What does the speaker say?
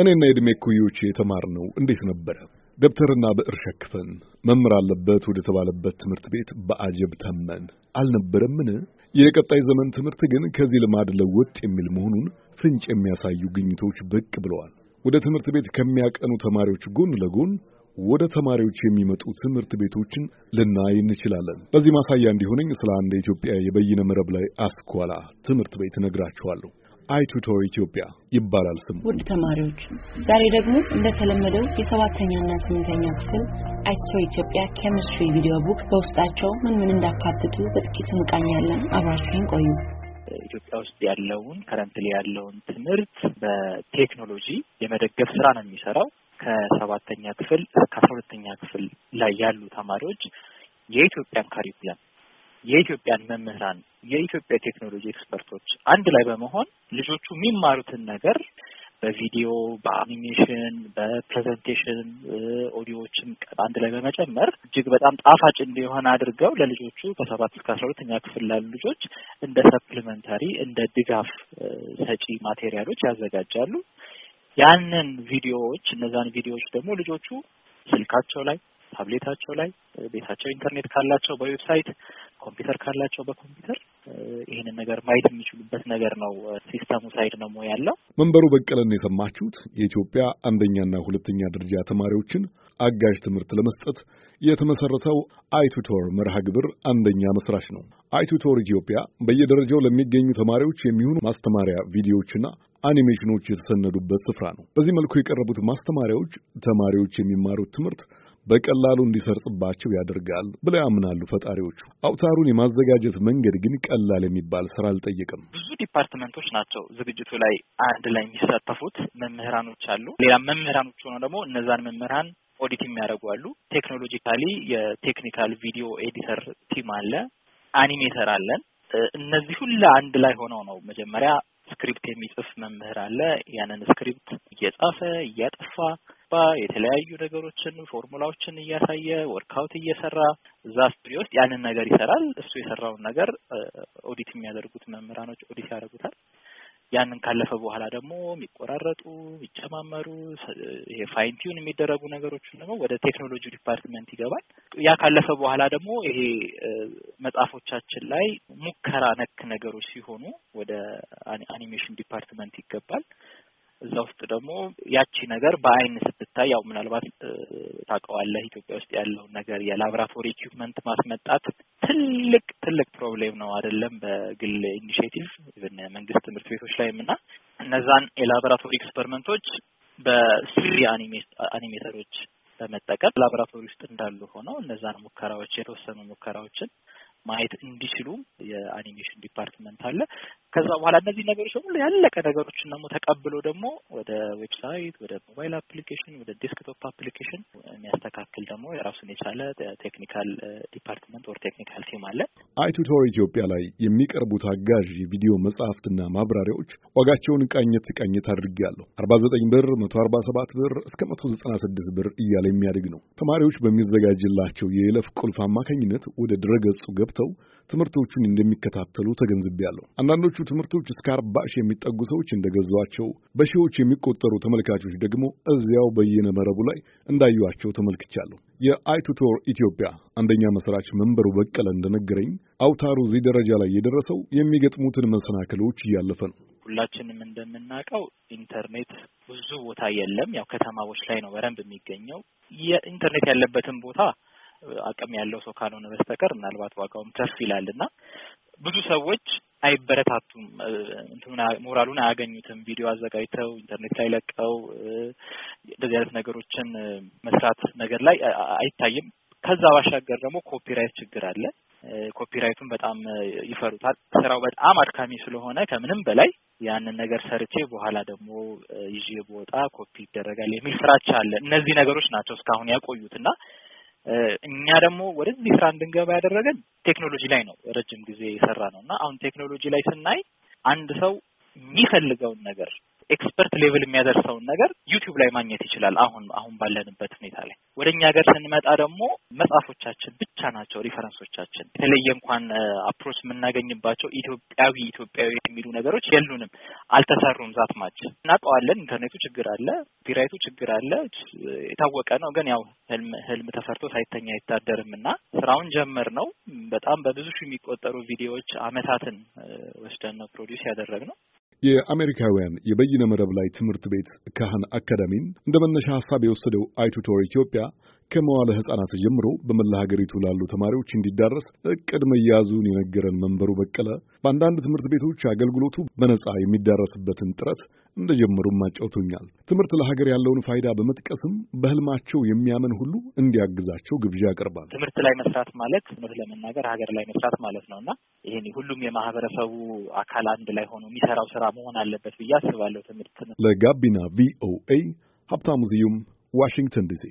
እኔና የዕድሜ እኩዮቼ የተማርነው እንዴት ነበረ? ደብተርና ብዕር ሸክፈን መምህር አለበት ወደ ተባለበት ትምህርት ቤት በአጀብ ተመን አልነበረምን? የቀጣይ ዘመን ትምህርት ግን ከዚህ ልማድ ለወጥ የሚል መሆኑን ፍንጭ የሚያሳዩ ግኝቶች ብቅ ብለዋል። ወደ ትምህርት ቤት ከሚያቀኑ ተማሪዎች ጎን ለጎን ወደ ተማሪዎች የሚመጡ ትምህርት ቤቶችን ልናይ እንችላለን። ለዚህ ማሳያ እንዲሆነኝ ስለ አንድ የኢትዮጵያ የበይነ መረብ ላይ አስኳላ ትምህርት ቤት እነግራችኋለሁ። አይቱቶር ኢትዮጵያ ይባላል ስሙ። ውድ ተማሪዎች ዛሬ ደግሞ እንደተለመደው የሰባተኛና ስምንተኛ ክፍል አይቱቶር ኢትዮጵያ chemistry video book በውስጣቸው ምን ምን እንዳካትቱ በጥቂቱ እንቃኛለን። አብራችሁን ቆዩ። ኢትዮጵያ ውስጥ ያለውን currently ያለውን ትምህርት በቴክኖሎጂ የመደገፍ ስራ ነው የሚሰራው። ከሰባተኛ ክፍል እስከ አስራ ሁለተኛ ክፍል ላይ ያሉ ተማሪዎች የኢትዮጵያን curriculum የኢትዮጵያን መምህራን የኢትዮጵያ ቴክኖሎጂ expertኦች አንድ ላይ በመሆን ልጆቹ የሚማሩትን ነገር በቪዲዮ፣ በአኒሜሽን፣ በ presentation audio ዎችን አንድ ላይ በመጨመር እጅግ በጣም ጣፋጭ እንዲሆን አድርገው ለልጆቹ ከሰባት እስከ አስራ ሁለተኛ ክፍል ላሉ ልጆች እንደ supplementary እንደ ድጋፍ ሰጪ material ኦች ያዘጋጃሉ። ያንን ቪዲዮዎች እነዛን ቪዲዮዎች ደግሞ ልጆቹ ስልካቸው ላይ ታብሌታቸው ላይ ቤታቸው ኢንተርኔት ካላቸው በ website ኮምፒውተር ካላቸው በኮምፒውተር ይህንን ነገር ማየት የሚችሉበት ነገር ነው። ሲስተሙ side ነው ያለው። መንበሩ በቀለን የሰማችሁት የኢትዮጵያ አንደኛና ሁለተኛ ደረጃ ተማሪዎችን አጋዥ ትምህርት ለመስጠት የተመሰረተው አይቱቶር መርሃ ግብር አንደኛ መስራች ነው። አይቱቶር ኢትዮጵያ በየደረጃው ለሚገኙ ተማሪዎች የሚሆኑ ማስተማሪያ ቪዲዮዎችና አኒሜሽኖች የተሰነዱበት ስፍራ ነው። በዚህ መልኩ የቀረቡት ማስተማሪያዎች ተማሪዎች የሚማሩት ትምህርት በቀላሉ እንዲሰርጽባቸው ያደርጋል ብለው ያምናሉ ፈጣሪዎቹ። አውታሩን የማዘጋጀት መንገድ ግን ቀላል የሚባል ስራ አልጠየቅም። ብዙ department ኦች ናቸው ዝግጅቱ ላይ አንድ ላይ የሚሳተፉት። መምህራኖች አሉ። ሌላ መምህራኖች ሆነው ደግሞ እነዛን መምህራን ኦዲት የሚያደርጉ አሉ። technologically የ technical video editor team አለ፣ animator አለን። እነዚህ ሁላ አንድ ላይ ሆነው ነው መጀመሪያ script የሚጽፍ መምህር አለ። ያንን script እየጻፈ እያጠፋ የተለያዩ ነገሮችን ፎርሙላዎችን እያሳየ work out እየሰራ እዛ ስቱዲዮ ውስጥ ያንን ነገር ይሰራል። እሱ የሰራውን ነገር ኦዲት የሚያደርጉት መምህራኖች ኦዲት ያደርጉታል። ያንን ካለፈ በኋላ ደግሞ የሚቆራረጡ የሚጨማመሩ ይሄ fine-tune የሚደረጉ ነገሮችን ደግሞ ወደ ቴክኖሎጂ department ይገባል። ያ ካለፈ በኋላ ደግሞ ይሄ መጽሐፎቻችን ላይ ሙከራ ነክ ነገሮች ሲሆኑ ወደ animation department ይገባል። እዛ ውስጥ ደግሞ ያቺ ነገር በአይን ስትታይ ያው ምናልባት ታውቀዋለህ ኢትዮጵያ ውስጥ ያለውን ነገር የላቦራቶሪ equipment ማስመጣት ትልቅ ትልቅ problem ነው አይደለም? በግል initiative መንግስት ትምህርት ቤቶች ላይም እና እነዛን የላቦራቶሪ experiment ኦች በ 3D animator ኦች በመጠቀም ላቦራቶሪ ውስጥ እንዳሉ ሆነው እነዛን ሙከራዎች የተወሰኑ ሙከራዎችን ማየት እንዲችሉ የ animation department አለ። ከዛ በኋላ እነዚህ ነገሮች በሙሉ ያለቀ ነገሮችን ደግሞ ተቀብሎ ደግሞ ወደ website፣ ወደ mobile application፣ ወደ desktop application የሚያስተካክል ደግሞ የራሱን የቻለ technical department or technical team አለ። አይቱቶር ኢትዮጵያ ላይ የሚቀርቡት አጋዥ የቪዲዮ መጽሐፍትና ማብራሪያዎች ዋጋቸውን ቃኘት ቃኘት አድርጌያለሁ። አርባ ዘጠኝ ብር፣ መቶ አርባ ሰባት ብር እስከ መቶ ዘጠና ስድስት ብር እያለ የሚያድግ ነው። ተማሪዎች በሚዘጋጅላቸው የይለፍ ቁልፍ አማካኝነት ወደ ድረገጹ ገብተው ትምህርቶቹን እንደሚከታተሉ ተገንዝቤያለሁ። አንዳንዶቹ ትምህርቶች እስከ አርባ ሺህ የሚጠጉ ሰዎች እንደገዟቸው፣ በሺዎች የሚቆጠሩ ተመልካቾች ደግሞ እዚያው በየነ መረቡ ላይ እንዳዩቸው ተመልክቻለሁ። የአይቱቶር ኢትዮጵያ አንደኛ መስራች መንበሩ በቀለ እንደነገረኝ አውታሩ እዚህ ደረጃ ላይ የደረሰው የሚገጥሙትን መሰናክሎች እያለፈ ነው። ሁላችንም እንደምናውቀው ኢንተርኔት ብዙ ቦታ የለም። ያው ከተማዎች ላይ ነው በደንብ የሚገኘው። የኢንተርኔት ያለበትን ቦታ አቅም ያለው ሰው ካልሆነ በስተቀር ምናልባት ዋጋውም ከፍ ይላል እና ብዙ ሰዎች አይበረታቱም፣ እንትኑን ሞራሉን አያገኙትም። ቪዲዮ አዘጋጅተው ኢንተርኔት ላይ ለቀው እንደዚህ አይነት ነገሮችን መስራት ነገር ላይ አይታይም። ከዛ ባሻገር ደግሞ copyright ችግር አለ። copyright ኡን በጣም ይፈሩታል። ስራው በጣም አድካሚ ስለሆነ ከምንም በላይ ያንን ነገር ሰርቼ በኋላ ደግሞ ይዤ በወጣ ኮፒ ይደረጋል የሚል ፍራቻ አለ። እነዚህ ነገሮች ናቸው እስካሁን ያቆዩት እና እኛ ደግሞ ወደዚህ ስራ እንድንገባ ያደረገን ቴክኖሎጂ ላይ ነው ረጅም ጊዜ የሰራ ነው እና አሁን ቴክኖሎጂ ላይ ስናይ አንድ ሰው የሚፈልገውን ነገር expert level የሚያደርሰውን ነገር ዩቲዩብ ላይ ማግኘት ይችላል። አሁን አሁን ባለንበት ሁኔታ ላይ ወደ እኛ ሀገር ስንመጣ ደግሞ መጽሐፎቻችን ብቻ ናቸው reference ኦቻችን። የተለየ እንኳን አፕሮች የምናገኝባቸው ኢትዮጵያዊ ኢትዮጵያዊ የሚሉ ነገሮች የሉንም፣ አልተሰሩም። that much እናውቀዋለን። ኢንተርኔቱ ችግር አለ፣ copyright ኡ ችግር አለ፣ የታወቀ ነው። ግን ያው ህልም ህልም ተፈርቶ ሳይተኛ አይታደርም እና ስራውን ጀመር ነው። በጣም በብዙ ሺህ የሚቆጠሩ ቪዲዮዎች አመታትን ወስደን ነው produce ያደረግነው። የአሜሪካውያን የበይነ መረብ ላይ ትምህርት ቤት ካህን አካዳሚን እንደ መነሻ ሀሳብ የወሰደው አይቱቶር ኢትዮጵያ ከመዋለ ሕፃናት ጀምሮ በመላ ሀገሪቱ ላሉ ተማሪዎች እንዲዳረስ እቅድ መያዙን የነገረን መንበሩ በቀለ በአንዳንድ ትምህርት ቤቶች አገልግሎቱ በነጻ የሚዳረስበትን ጥረት እንደጀመሩም አጫውቶኛል። ትምህርት ለሀገር ያለውን ፋይዳ በመጥቀስም በህልማቸው የሚያምን ሁሉ እንዲያግዛቸው ግብዣ ያቀርባል። ትምህርት ላይ መስራት ማለት እውነት ለመናገር ሀገር ላይ መስራት ማለት ነው እና ይህን ሁሉም የማህበረሰቡ አካል አንድ ላይ ሆኖ የሚሰራው ስራ መሆን አለበት ብዬ አስባለሁ። ትምህርት ለጋቢና ቪኦኤ ሀብታሙ ስዩም ዋሽንግተን ዲሲ